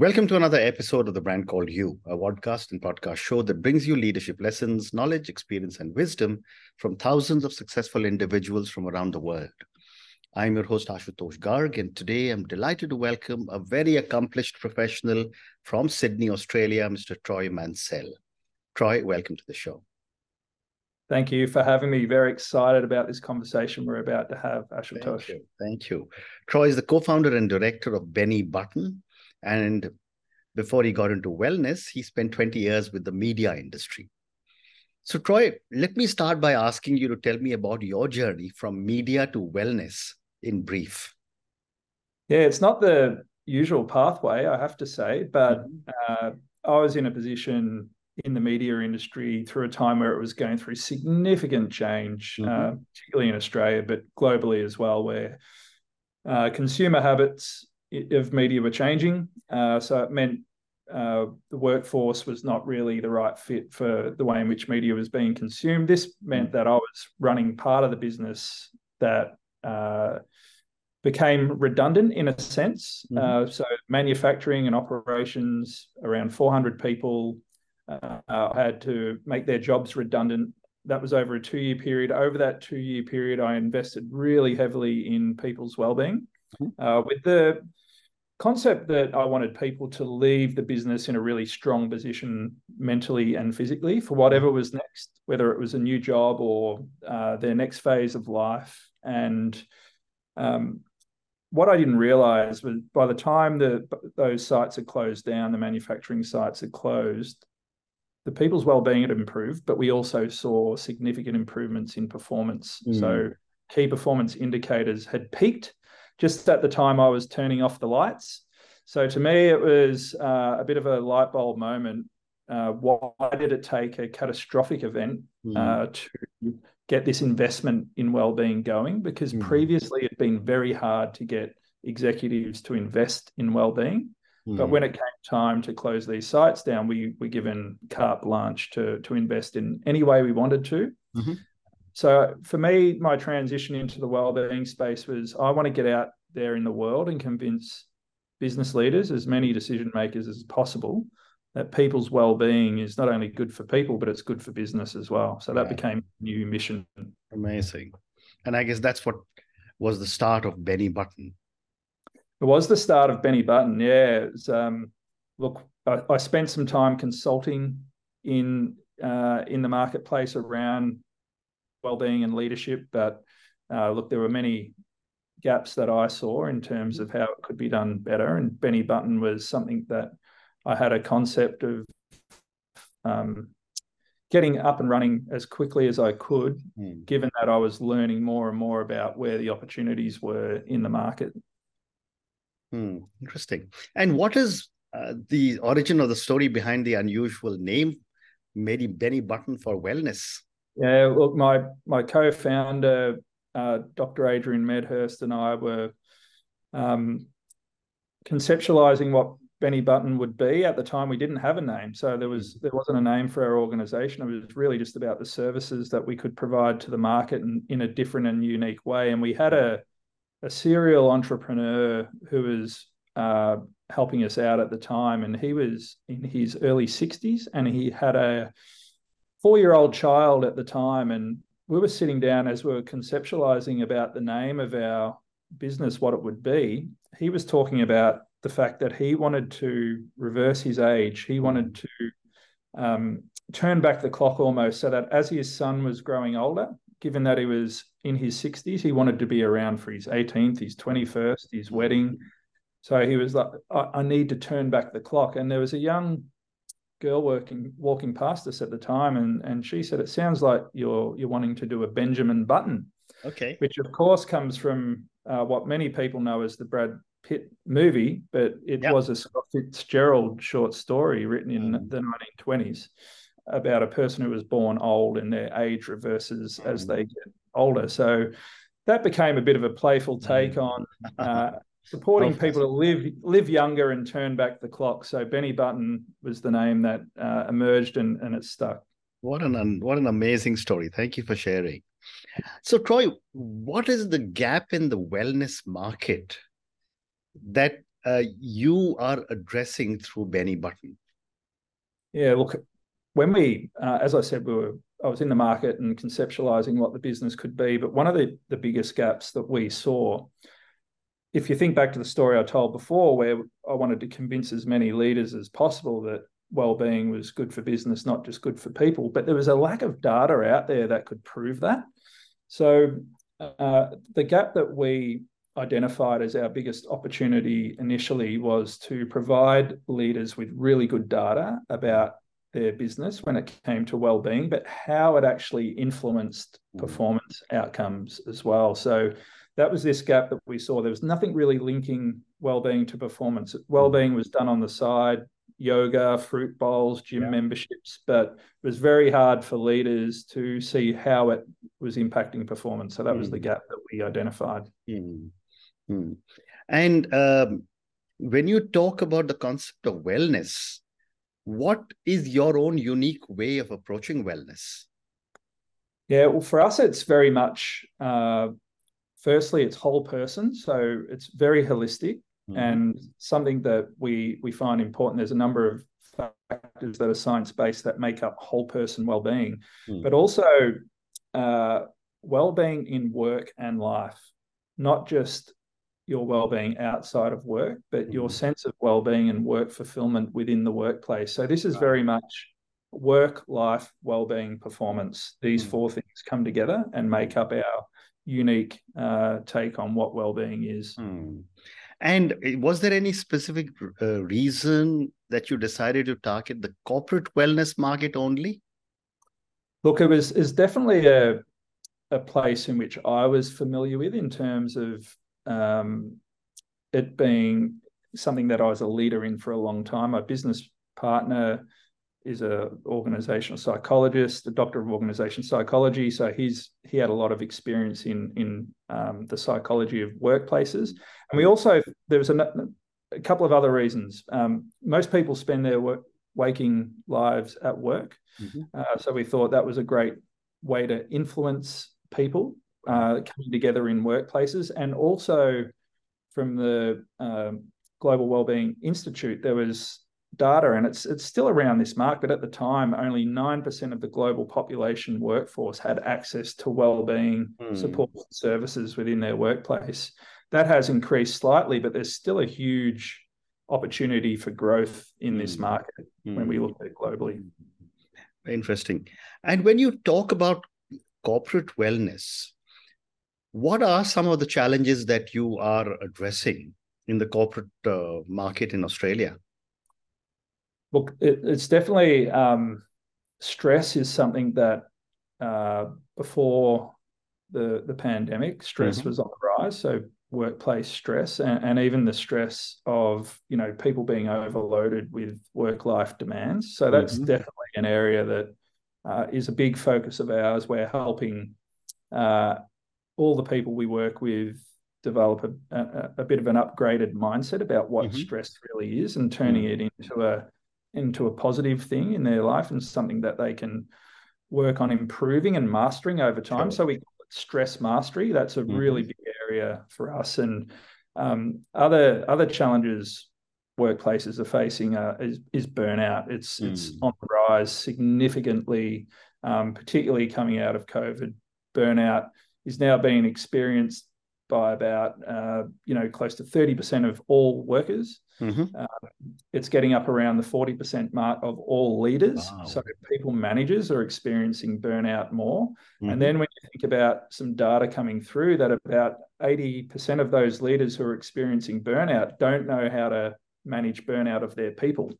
Welcome to another episode of The Brand Called You, a podcast and podcast show that brings you leadership lessons, knowledge, experience, and wisdom from thousands of successful individuals from around the world. I'm your host, Ashutosh Garg, and today I'm delighted to welcome a very accomplished professional from Sydney, Australia, Mr. Troy Mansell. Troy, welcome to the show. Thank you for having me. Very excited about this conversation we're about to have, Ashutosh. Thank you. Thank you. Troy is the co founder and director of Benny Button, and before he got into wellness, he spent 20 years with the media industry. So, Troy, let me start by asking you to tell me about your journey from media to wellness in brief. Yeah, it's not the usual pathway, I have to say, but mm-hmm. uh, I was in a position in the media industry through a time where it was going through significant change, mm-hmm. uh, particularly in Australia, but globally as well, where uh, consumer habits of media were changing. Uh, so it meant uh, the workforce was not really the right fit for the way in which media was being consumed. This meant that I was running part of the business that uh, became redundant in a sense. Mm-hmm. Uh, so manufacturing and operations, around 400 people, uh, had to make their jobs redundant. That was over a two-year period. Over that two-year period, I invested really heavily in people's well-being, mm-hmm. Uh, with the concept that I wanted people to leave the business in a really strong position mentally and physically for whatever was next, whether it was a new job or uh, their next phase of life. And um, what I didn't realize was by the time the, those sites had closed down, the manufacturing sites had closed, the people's well-being had improved, but we also saw significant improvements in performance. Mm. So key performance indicators had peaked just at the time I was turning off the lights. So to me, it was uh, a bit of a light bulb moment. Uh, why did it take a catastrophic event mm. uh, to get this investment in well-being going? Because mm. previously it'd been very hard to get executives to invest in well-being. Mm. But when it came time to close these sites down, we were given carte blanche to to invest in any way we wanted to. Mm-hmm. So for me, my transition into the well-being space was I want to get out there in the world and convince business leaders, as many decision makers as possible, that people's well-being is not only good for people, but it's good for business as well. So that yeah. became a new mission. Amazing. And I guess that's what was the start of Benny Button. It was the start of Benny Button. Yeah. Was, um, look, I, I, spent some time consulting in uh, in the marketplace around well-being and leadership. But uh, look, there were many gaps that I saw in terms of how it could be done better. And Benny Button was something that I had a concept of um, getting up and running as quickly as I could, mm. given that I was learning more and more about where the opportunities were in the market. Hmm. Interesting. And what is uh, the origin of the story behind the unusual name, maybe Benny Button for wellness? Yeah, look, my my co-founder, uh, Dr. Adrian Medhurst, and I were um, conceptualizing what Benny Button would be. At the time, we didn't have a name, so there was there wasn't a name for our organization. It was really just about the services that we could provide to the market in, in a different and unique way. And we had a a serial entrepreneur who was uh, helping us out at the time, and he was in his early sixties, and he had a four year old child at the time, and we were sitting down as we were conceptualizing about the name of our business, what it would be. He was talking about the fact that he wanted to reverse his age. He wanted to um, turn back the clock almost so that as his son was growing older, given that he was in his 60s, he wanted to be around for his 18th, his 21st, his wedding. So he was like, I, I need to turn back the clock. And there was a young girl working walking past us at the time, and and she said, "It sounds like you're you're wanting to do a Benjamin Button." Okay. Which of course comes from uh, what many people know as the Brad Pitt movie, but it yep. was a Scott Fitzgerald short story written in mm. the 1920s about a person who was born old and their age reverses mm. as they get older. So that became a bit of a playful take mm. on uh, supporting people to live live younger and turn back the clock. So Benny Button was the name that uh, emerged and, and it stuck. What an what an amazing story! Thank you for sharing. So Troy, what is the gap in the wellness market that uh, you are addressing through Benny Button? Yeah, look, when we, uh, as I said, we were, I was in the market and conceptualizing what the business could be. But one of the, the biggest gaps that we saw, if you think back to the story I told before, where I wanted to convince as many leaders as possible that well-being was good for business, not just good for people, but there was a lack of data out there that could prove that. So uh, the gap that we identified as our biggest opportunity initially was to provide leaders with really good data about their business when it came to well-being, but how it actually influenced mm. performance outcomes as well. So that was this gap that we saw. There was nothing really linking well-being to performance. Well-being was done on the side, yoga, fruit bowls, gym yeah. memberships, but it was very hard for leaders to see how it was impacting performance. So that mm. was the mm. gap that we identified. Mm. Mm. And um, when you talk about the concept of wellness, what is your own unique way of approaching wellness? Yeah, well, for us, it's very much, uh, firstly, it's whole person. So it's very holistic mm-hmm. and something that we, we find important. There's a number of factors that are science based that make up whole person well-being, mm. but also uh, well-being in work and life, not just your well-being outside of work, but mm-hmm. your sense of well-being and work fulfillment within the workplace. So this is right. very much work, life, well-being, performance. These mm-hmm. four things come together and make up our unique uh, take on what well-being is. Mm. And was there any specific uh, reason that you decided to target the corporate wellness market only? Look, it was is definitely a a place in which I was familiar with in terms of um, it being something that I was a leader in for a long time. My business partner is a organizational psychologist, a doctor of organization psychology. So he's he had a lot of experience in in um, the psychology of workplaces. And we also there was a, a couple of other reasons. Um, most people spend their work, waking lives at work, mm-hmm. uh, so we thought that was a great way to influence people uh, coming together in workplaces. And also from the um, Global Wellbeing Institute, there was data, and it's it's still around this mark, but at the time, only nine percent of the global population workforce had access to wellbeing mm. support services within their workplace. That has increased slightly, but there's still a huge opportunity for growth in mm. this hmm. market mm. when we look at it globally. Interesting. And when you talk about corporate wellness, what are some of the challenges that you are addressing in the corporate uh, market in Australia? Look, it, it's definitely um, stress is something that uh, before the the pandemic, stress mm-hmm. was on the rise. So workplace stress and, and, even the stress of you know people being overloaded with work life demands. So that's mm-hmm. definitely an area that uh, is a big focus of ours. We're helping uh, all the people we work with develop a, a, a bit of an upgraded mindset about what mm-hmm. stress really is and turning mm-hmm. it into a into a positive thing in their life and something that they can work on improving and mastering over time. Sure. So we call it stress mastery. That's a mm-hmm. really big area for us. And um, other other challenges workplaces are facing uh, is, is burnout. It's mm. it's on the rise significantly, um, particularly coming out of COVID. Burnout is now being experienced by about uh, you know close to 30% of all workers. Mm-hmm. Uh, it's getting up around the 40% mark of all leaders. Wow. So people managers are experiencing burnout more. Mm-hmm. And then when you think about some data coming through that about 80% of those leaders who are experiencing burnout don't know how to manage burnout of their people.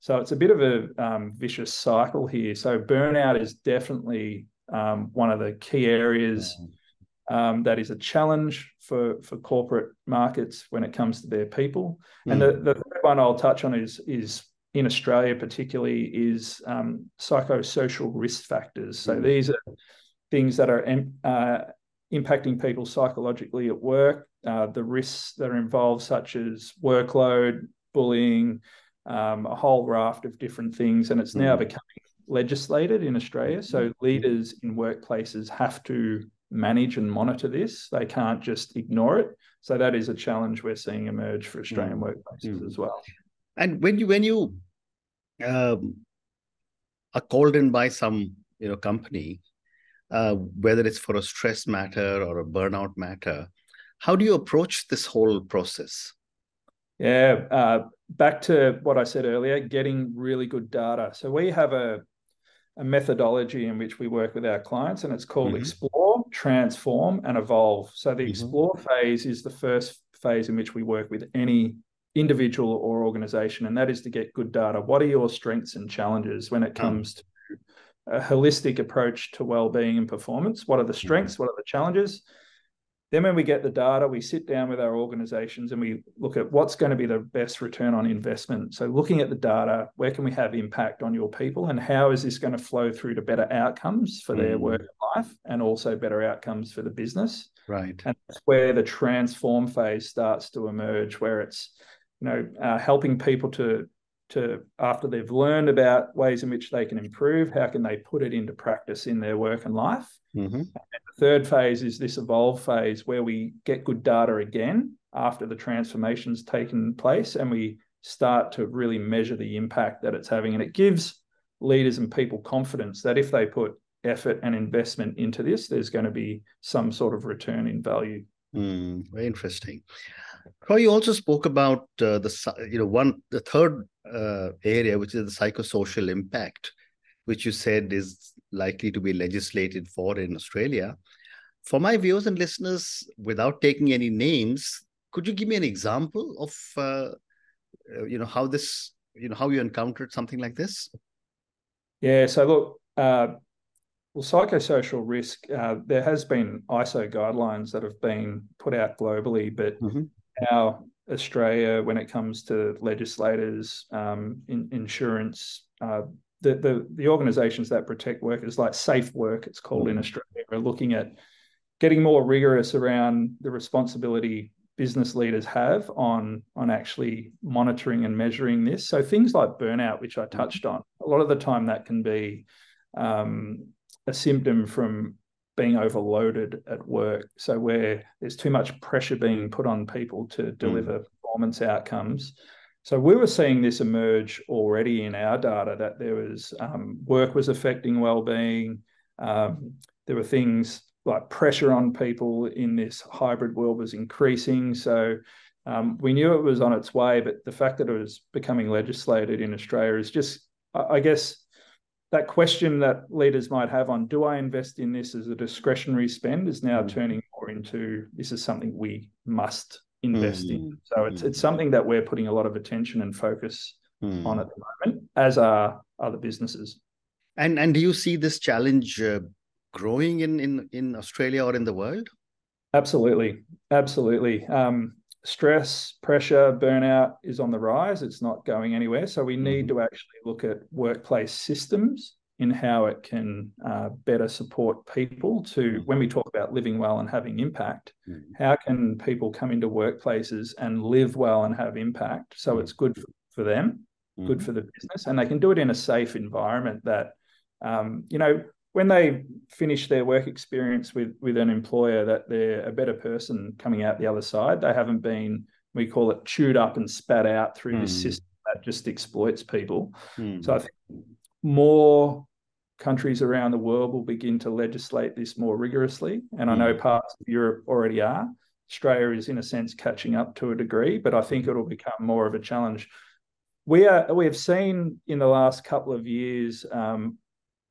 So it's a bit of a um, vicious cycle here. So burnout is definitely um, one of the key areas. Mm-hmm um, that is a challenge for for corporate markets when it comes to their people. Mm. And the, the third one I'll touch on is is in Australia particularly is um, psychosocial risk factors. So mm. these are things that are uh, impacting people psychologically at work. Uh, the risks that are involved, such as workload, bullying, um, a whole raft of different things, and it's mm. now becoming legislated in Australia. So mm. leaders in workplaces have to manage and monitor this. They can't just ignore it. So that is a challenge we're seeing emerge for Australian mm. workplaces mm. as well. And when you when you um, are called in by some you know company, uh, whether it's for a stress matter or a burnout matter, how do you approach this whole process? Yeah, uh, back to what I said earlier, getting really good data. So we have a a methodology in which we work with our clients, and it's called mm-hmm. Explore, Transform, and Evolve. So the mm-hmm. Explore phase is the first phase in which we work with any individual or organization, and that is to get good data. What are your strengths and challenges when it mm. comes to a holistic approach to well-being and performance? What are the mm-hmm. strengths? What are the challenges? Then, when we get the data, we sit down with our organizations and we look at what's going to be the best return on investment. So, looking at the data, where can we have impact on your people, and how is this going to flow through to better outcomes for their mm. work and life, and also better outcomes for the business? Right. And that's where the transform phase starts to emerge, where it's you know uh, helping people to to after they've learned about ways in which they can improve, how can they put it into practice in their work and life? Mm-hmm. And third phase is this evolve phase where we get good data again after the transformation's taken place and we start to really measure the impact that it's having. And it gives leaders and people confidence that if they put effort and investment into this, there's going to be some sort of return in value. Mm, very interesting. Troy, you also spoke about uh, the you know one the third uh, area, which is the psychosocial impact, which you said is likely to be legislated for in Australia. For my viewers and listeners, without taking any names, could you give me an example of uh, uh you know how this you know how you encountered something like this? Yeah. So look. Uh, well, psychosocial risk, uh, there has been ISO guidelines that have been put out globally, but mm-hmm how Australia, when it comes to legislators, um, in, insurance, uh, the, the, the organisations that protect workers, like Safe Work, it's called in mm. Australia, are looking at getting more rigorous around the responsibility business leaders have on on actually monitoring and measuring this. So things like burnout, which I touched on, a lot of the time that can be um, a symptom from being overloaded at work. So where there's too much pressure being put on people to mm. deliver mm. performance outcomes. So we were seeing this emerge already in our data that there was um, work was affecting well-being. Um, there were things like pressure on people in this hybrid world was increasing. So um, we knew it was on its way, but the fact that it was becoming legislated in Australia is just, I guess, that question that leaders might have on do I invest in this as a discretionary spend is now mm. turning more into this is something we must invest mm. in. So it's mm. it's something that we're putting a lot of attention and focus mm. on at the moment, as are other businesses. And and do you see this challenge uh, growing in in in Australia or in the world? Absolutely, absolutely. Um, stress, pressure, burnout is on the rise. It's not going anywhere. So we need mm-hmm. to actually look at workplace systems in how it can uh, better support people to, mm-hmm. when we talk about living well and having impact, mm-hmm. how can people come into workplaces and live well and have impact so mm-hmm. it's good for, them, good mm-hmm. for the business, and they can do it in a safe environment that, um, you know, when they finish their work experience with with an employer that they're a better person coming out the other side they haven't been we call it chewed up and spat out through mm. this hmm. system that just exploits people mm. so i think more countries around the world will begin to legislate this more rigorously and mm. i know hmm. parts of europe already are australia is in a sense catching up to a degree but i think it'll become more of a challenge we are we have seen in the last couple of years um,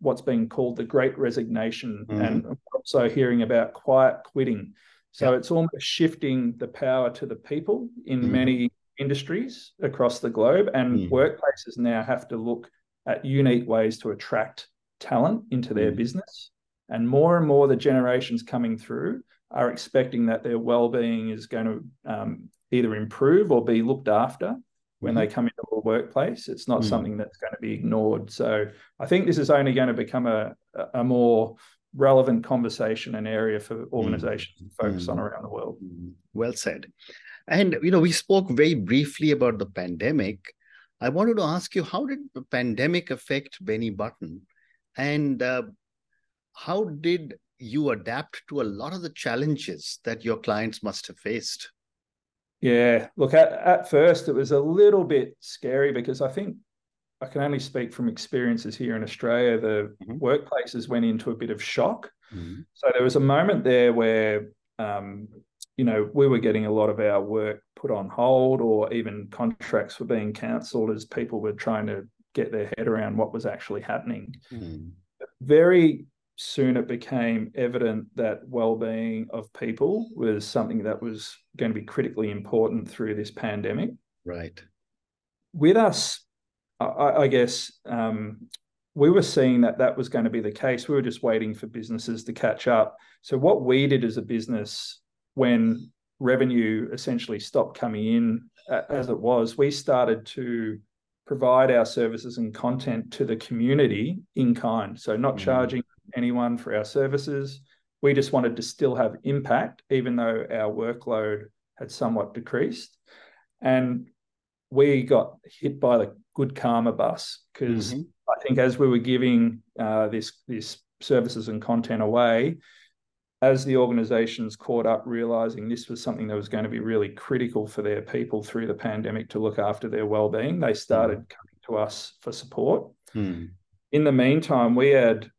what's being called the great resignation mm-hmm. and also hearing about quiet quitting. So it's almost shifting the power to the people in mm-hmm. many industries across the globe. And mm-hmm. workplaces now have to look at unique ways to attract talent into their mm. business. And more and more the generations coming through are expecting that their well-being is going to um, either improve or be looked after when they mm-hmm. come into a workplace. It's not mm. something that's going to be ignored. So I think this is only going to become a, a more relevant conversation and area for organizations mm. to focus mm. on around the world. Mm. Well said. And you know, we spoke very briefly about the pandemic. I wanted to ask you, how did the pandemic affect Benny Button, and uh, how did you adapt to a lot of the challenges that your clients must have faced. Yeah, look, at, at first it was a little bit scary because I think I can only speak from experiences here in Australia. The mm-hmm. workplaces went into a bit of shock. Mm-hmm. So there was a moment there where, um, you know, we were getting a lot of our work put on hold, or even contracts were being cancelled as people were trying to get their head around what was actually happening. Mm-hmm. Very soon it became evident that well-being of people was something that was going to be critically important through this pandemic. Right. With us, I, I guess um, we were seeing that that was going to be the case. We were just waiting for businesses to catch up. So what we did as a business when revenue essentially stopped coming in as it was, we started to provide our services and content to the community in kind. So not mm-hmm. charging anyone for our services. We just wanted to still have impact, even though our workload had somewhat decreased. And we got hit by the good karma bus because mm-hmm. I think as we were giving uh, this this services and content away, as the organizations caught up realizing this was something that was going to be really critical for their people through the pandemic to look after their well-being, they started mm. coming to us for support. Mm. In the meantime, we had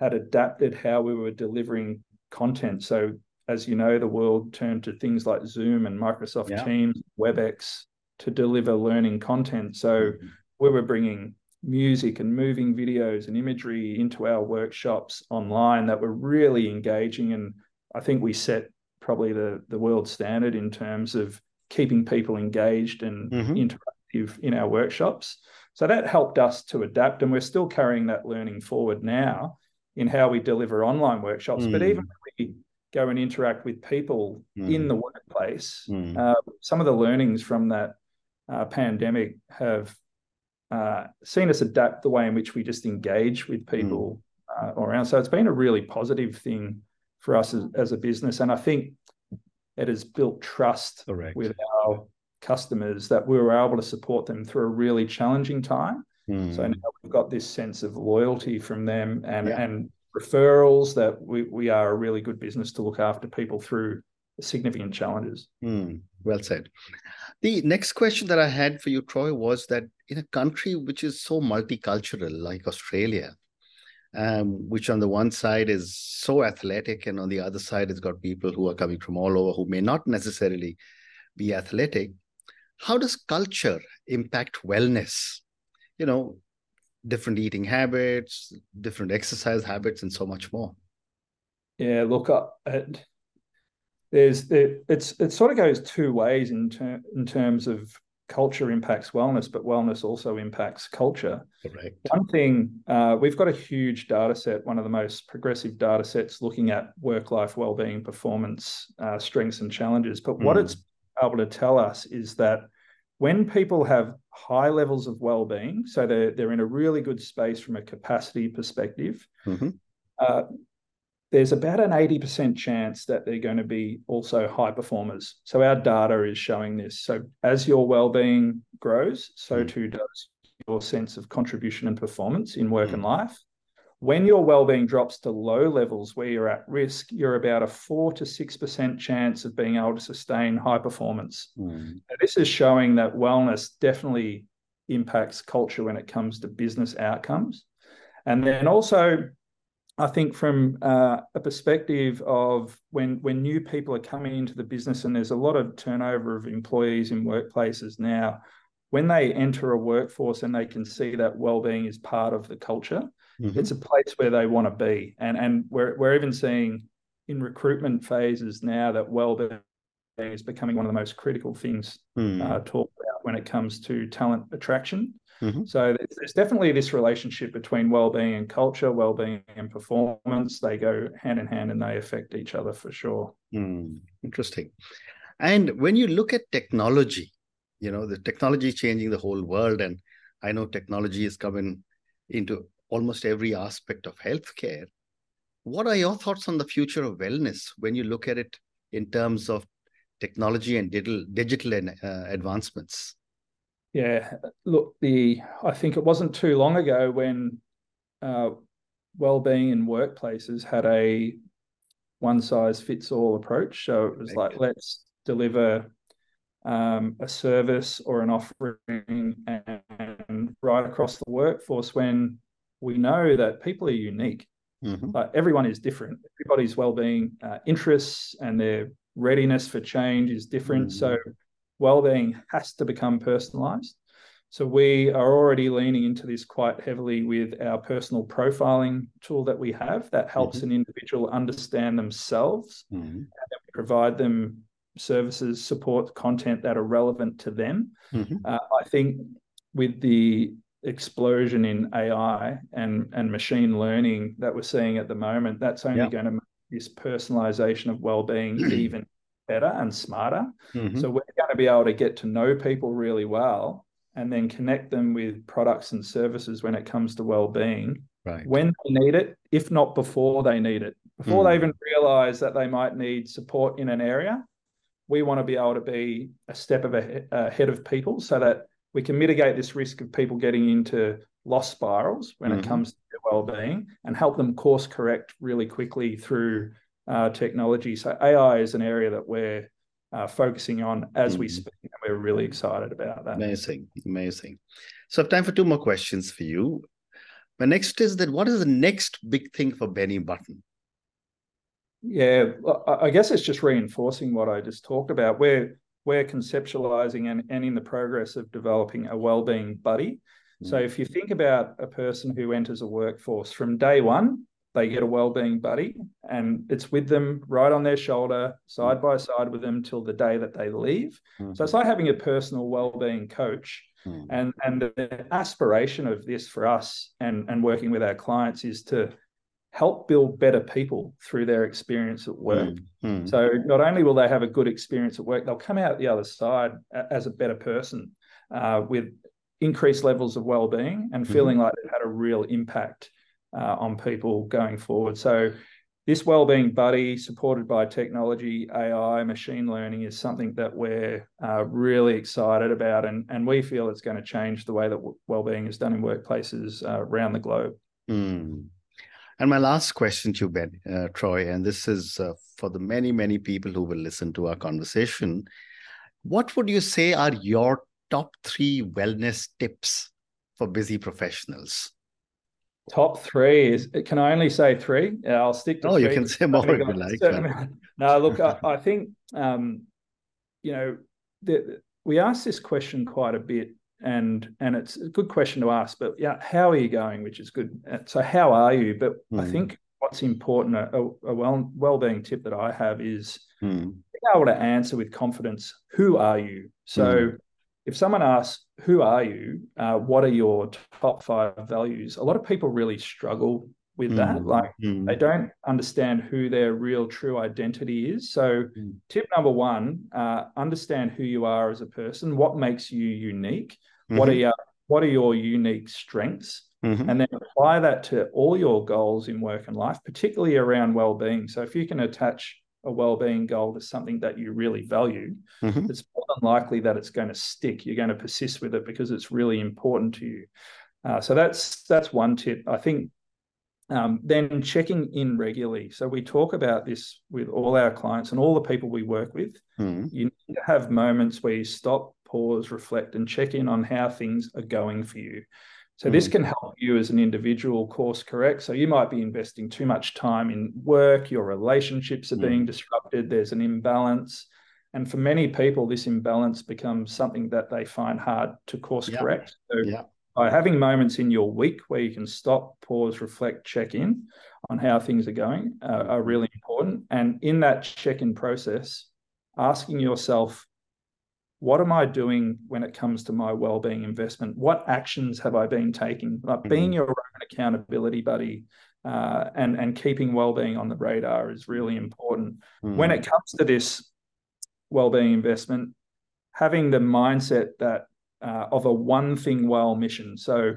had adapted how we were delivering content. So, as you know, the world turned to things like Zoom and Microsoft yeah. Teams, WebEx to deliver learning content. So, mm-hmm. we were bringing music and moving videos and imagery into our workshops online that were really engaging. And I think we set probably the, the world standard in terms of keeping people engaged and mm-hmm. interactive in our workshops. So that helped us to adapt, and we're still carrying that learning forward now in how we deliver online workshops, mm. but even when we go and interact with people mm. in the workplace, mm. uh, some of the learnings from that uh, pandemic have uh, seen us adapt the way in which we just engage with people uh, around. So it's been a really positive thing for us as, as a business, and I think it has built trust Correct. with our customers that we were able to support them through a really challenging time Mm. So now we've got this sense of loyalty from them and yeah. and referrals that we, we are a really good business to look after people through significant challenges. Mm. Well said. The next question that I had for you, Troy, was that in a country which is so multicultural like Australia, um, which on the one side is so athletic, and on the other side, it's got people who are coming from all over who may not necessarily be athletic. How does culture impact wellness you know, different eating habits, different exercise habits, and so much more. Yeah, look, it, there's it, it's it sort of goes two ways in ter- in terms of culture impacts wellness, but wellness also impacts culture. Correct. One thing uh, we've got a huge data set, one of the most progressive data sets looking at work life well-being, performance, uh, strengths, and challenges. But mm. what hmm. it's able to tell us is that when people have high levels of well-being, so they're they're in a really good space from a capacity perspective. Mm-hmm. Uh, there's about an 80% chance that they're going to be also high performers. So our data is showing this. So as your well-being grows, so mm-hmm. too does your sense of contribution and performance in work mm-hmm. and life. When your well-being drops to low levels where you're at risk, you're about a four to six percent chance of being able to sustain high performance. Mm. This is showing that wellness definitely impacts culture when it comes to business outcomes. And then also, I think from uh, a perspective of when when new people are coming into the business, and there's a lot of turnover of employees in workplaces now, when they enter a workforce and they can see that well-being is part of the culture, Mm-hmm. It's a place where they want to be, and and we're we're even seeing in recruitment phases now that well-being is becoming one of the most critical things mm. uh, when it comes to talent attraction. Mm-hmm. So there's definitely this relationship between well-being and culture, well-being and performance. They go hand in hand and they affect each other for sure. Mm, interesting. And when you look at technology, you know, the technology is changing the whole world. And I know technology is coming into almost every aspect of healthcare. What are your thoughts on the future of wellness when you look at it in terms of technology and digital digital uh, advancements? Yeah, look, the I think it wasn't too long ago when uh, well-being in workplaces had a one size fits all approach. So it was like, let's deliver um, a service or an offering and right across the workforce when we know that people are unique. Mm-hmm. Like everyone is different. Everybody's well-being uh, interests and their readiness for change is different. Mm-hmm. So well-being has to become personalized. So we are already leaning into this quite heavily with our personal profiling tool that we have that helps mm-hmm. an individual understand themselves mm-hmm. and provide them services, support, content that are relevant to them. Mm-hmm. Uh, I think with the explosion in AI and, and machine learning that we're seeing at the moment, that's only going to make this personalization of well-being even better and smarter. Mm-hmm. So we're going to be able to get to know people really well and then connect them with products and services when it comes to well-being right. when they need it, if not before they need it. Before mm. they even realize that they might need support in an area, we want to be able to be a step of a, ahead of people so that we can mitigate this risk of people getting into loss spirals when mm-hmm. it comes to their well-being and help them course correct really quickly through uh, technology. So AI is an area that we're uh, focusing on as mm-hmm. we speak, and we're really excited about that. Amazing, amazing. So, I have time for two more questions for you. My next is that what is the next big thing for Benny Button? Yeah, I guess it's just reinforcing what I just talked about. We're we're conceptualizing and, and in the progress of developing a well-being buddy. Mm. So if you think about a person who enters a workforce from day one, they get a well-being buddy and it's with them right on their shoulder, side by side with them till the day that they leave. Mm-hmm. So it's like having a personal well-being coach. Mm. And and the aspiration of this for us and, and working with our clients is to help build better people through their experience at work. Mm, So not only will they have a good experience at work, they'll come out the other side as a better person uh, with increased levels of well-being and hmm. feeling mm. like they've had a real impact uh, on people going forward. So this well-being buddy supported by technology ai machine learning is something that we're uh, really excited about and, and we feel it's going to change the way that well-being is done in workplaces uh, around the globe mm. And my last question to you, Ben, uh, Troy, and this is uh, for the many, many people who will listen to our conversation. What would you say are your top three wellness tips for busy professionals? Top three is can I only say three? Yeah, I'll stick to. Oh, three. you can say more if you like. No, look, I, I think um, you know the, we ask this question quite a bit and and it's a good question to ask but yeah how are you going which is good uh, so how are you but mm. i hmm. think what's important a, a well well-being tip that i have is mm. being able to answer with confidence who are you so mm. If someone asks who are you uh, what are your top five values a lot of people really struggle with that. Mm, like mm. they don't understand who their real true identity is. So, mm. tip number one: uh, understand who you are as a person. What makes you unique? Mm-hmm. What are your What are your unique strengths? Mm-hmm. And then apply that to all your goals in work and life, particularly around well-being. So, if you can attach a well-being goal to something that you really value, mm-hmm. it's more than likely that it's going to stick. You're going to persist with it because it's really important to you. Uh, so that's that's one tip. I think um, then checking in regularly. So we talk about this with all our clients and all the people we work with. Mm. You need to have moments where you stop, pause, reflect, and check in on how things are going for you. So mm. this can help you as an individual course correct. So you might be investing too much time in work, your relationships are mm. being disrupted, there's an imbalance. And for many people, this imbalance becomes something that they find hard to course yep. correct. So yep by having moments in your week where you can stop, pause, reflect, check in on how things are going uh, are really important. And in that check in process, asking yourself, what am I doing when it comes to my well-being investment? What actions have I been taking? Like mm-hmm. being your own accountability buddy uh, and and keeping well-being on the radar is really important. Mm-hmm. When it comes to this well-being investment, having the mindset that uh, of a one thing well mission. So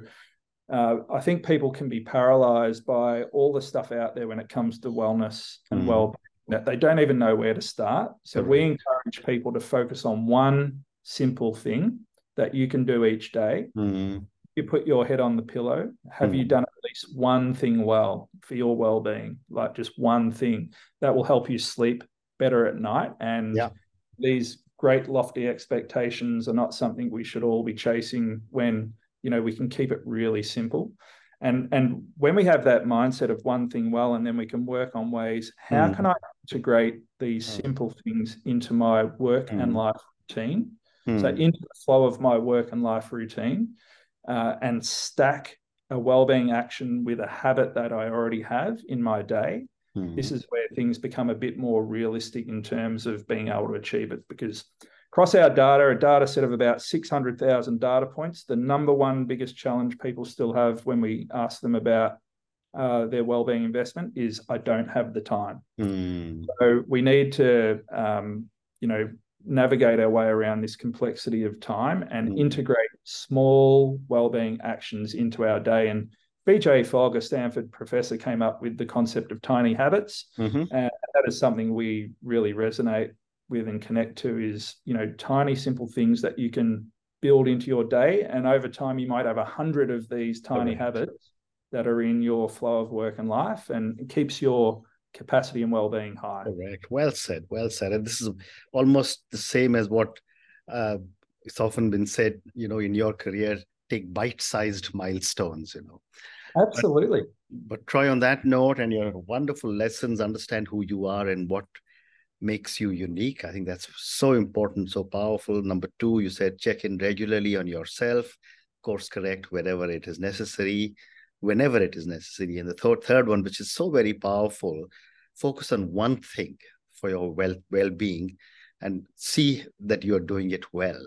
uh, I think people can be paralyzed by all the stuff out there when it comes to wellness and mm. well that they don't even know where to start. So we encourage people to focus on one simple thing that you can do each day. Mm. You put your head on the pillow. Have mm. you done at least one thing well for your well-being, like just one thing that will help you sleep better at night. And yeah. These great lofty expectations are not something we should all be chasing when you know we can keep it really simple and and when we have that mindset of one thing well and then we can work on ways how mm. can i integrate these mm. simple things into my work mm. and life routine so Hmm. into the flow of my work and life routine uh, and stack a well-being action with a habit that i already have in my day Hmm. this is where things become a bit more realistic in terms of being able to achieve it because across our data a data set of about 600000 data points the number one biggest challenge people still have when we ask them about uh, their well-being investment is i don't have the time Hmm. so we need to um, you know navigate our way around this complexity of time and Mm. integrate small well-being actions into our day and bj fogg a stanford professor came up with the concept of tiny habits Mhm. and that is something we really resonate with and connect to is you know tiny simple things that you can build into your day and over time you might have a hundred of these tiny Correct. habits that are in your flow of work and life and it keeps your capacity and well-being high Correct. Well said. Well said. And this is almost the same as what uh, it's often been said, you know, in your career, take bite-sized milestones, you know. Absolutely But Troy, on that note, and your wonderful lessons, understand who you are and what makes you unique. I think that's so important, so powerful. Number two, you said check in regularly on yourself, course correct wherever it is necessary, whenever it is necessary. And the third, third one, which is so very powerful, focus on one thing for your well well-being and see that you are doing it well.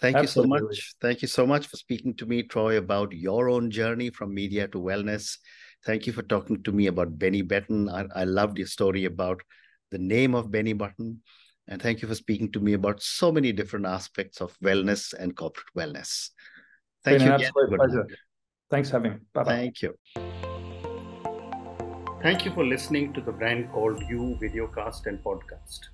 Thank you so much. Thank you so much for speaking to me, Troy, about your own journey from media to wellness. Thank you for talking to me about Benny Button. I, I loved your story about the name of Benny Button. And thank you for speaking to me about so many different aspects of wellness and corporate wellness. Thank Been you an again. absolute Good pleasure. thanks for having me bye-bye Thank you. Thank you for listening to the brand called You Videocast and Podcast, a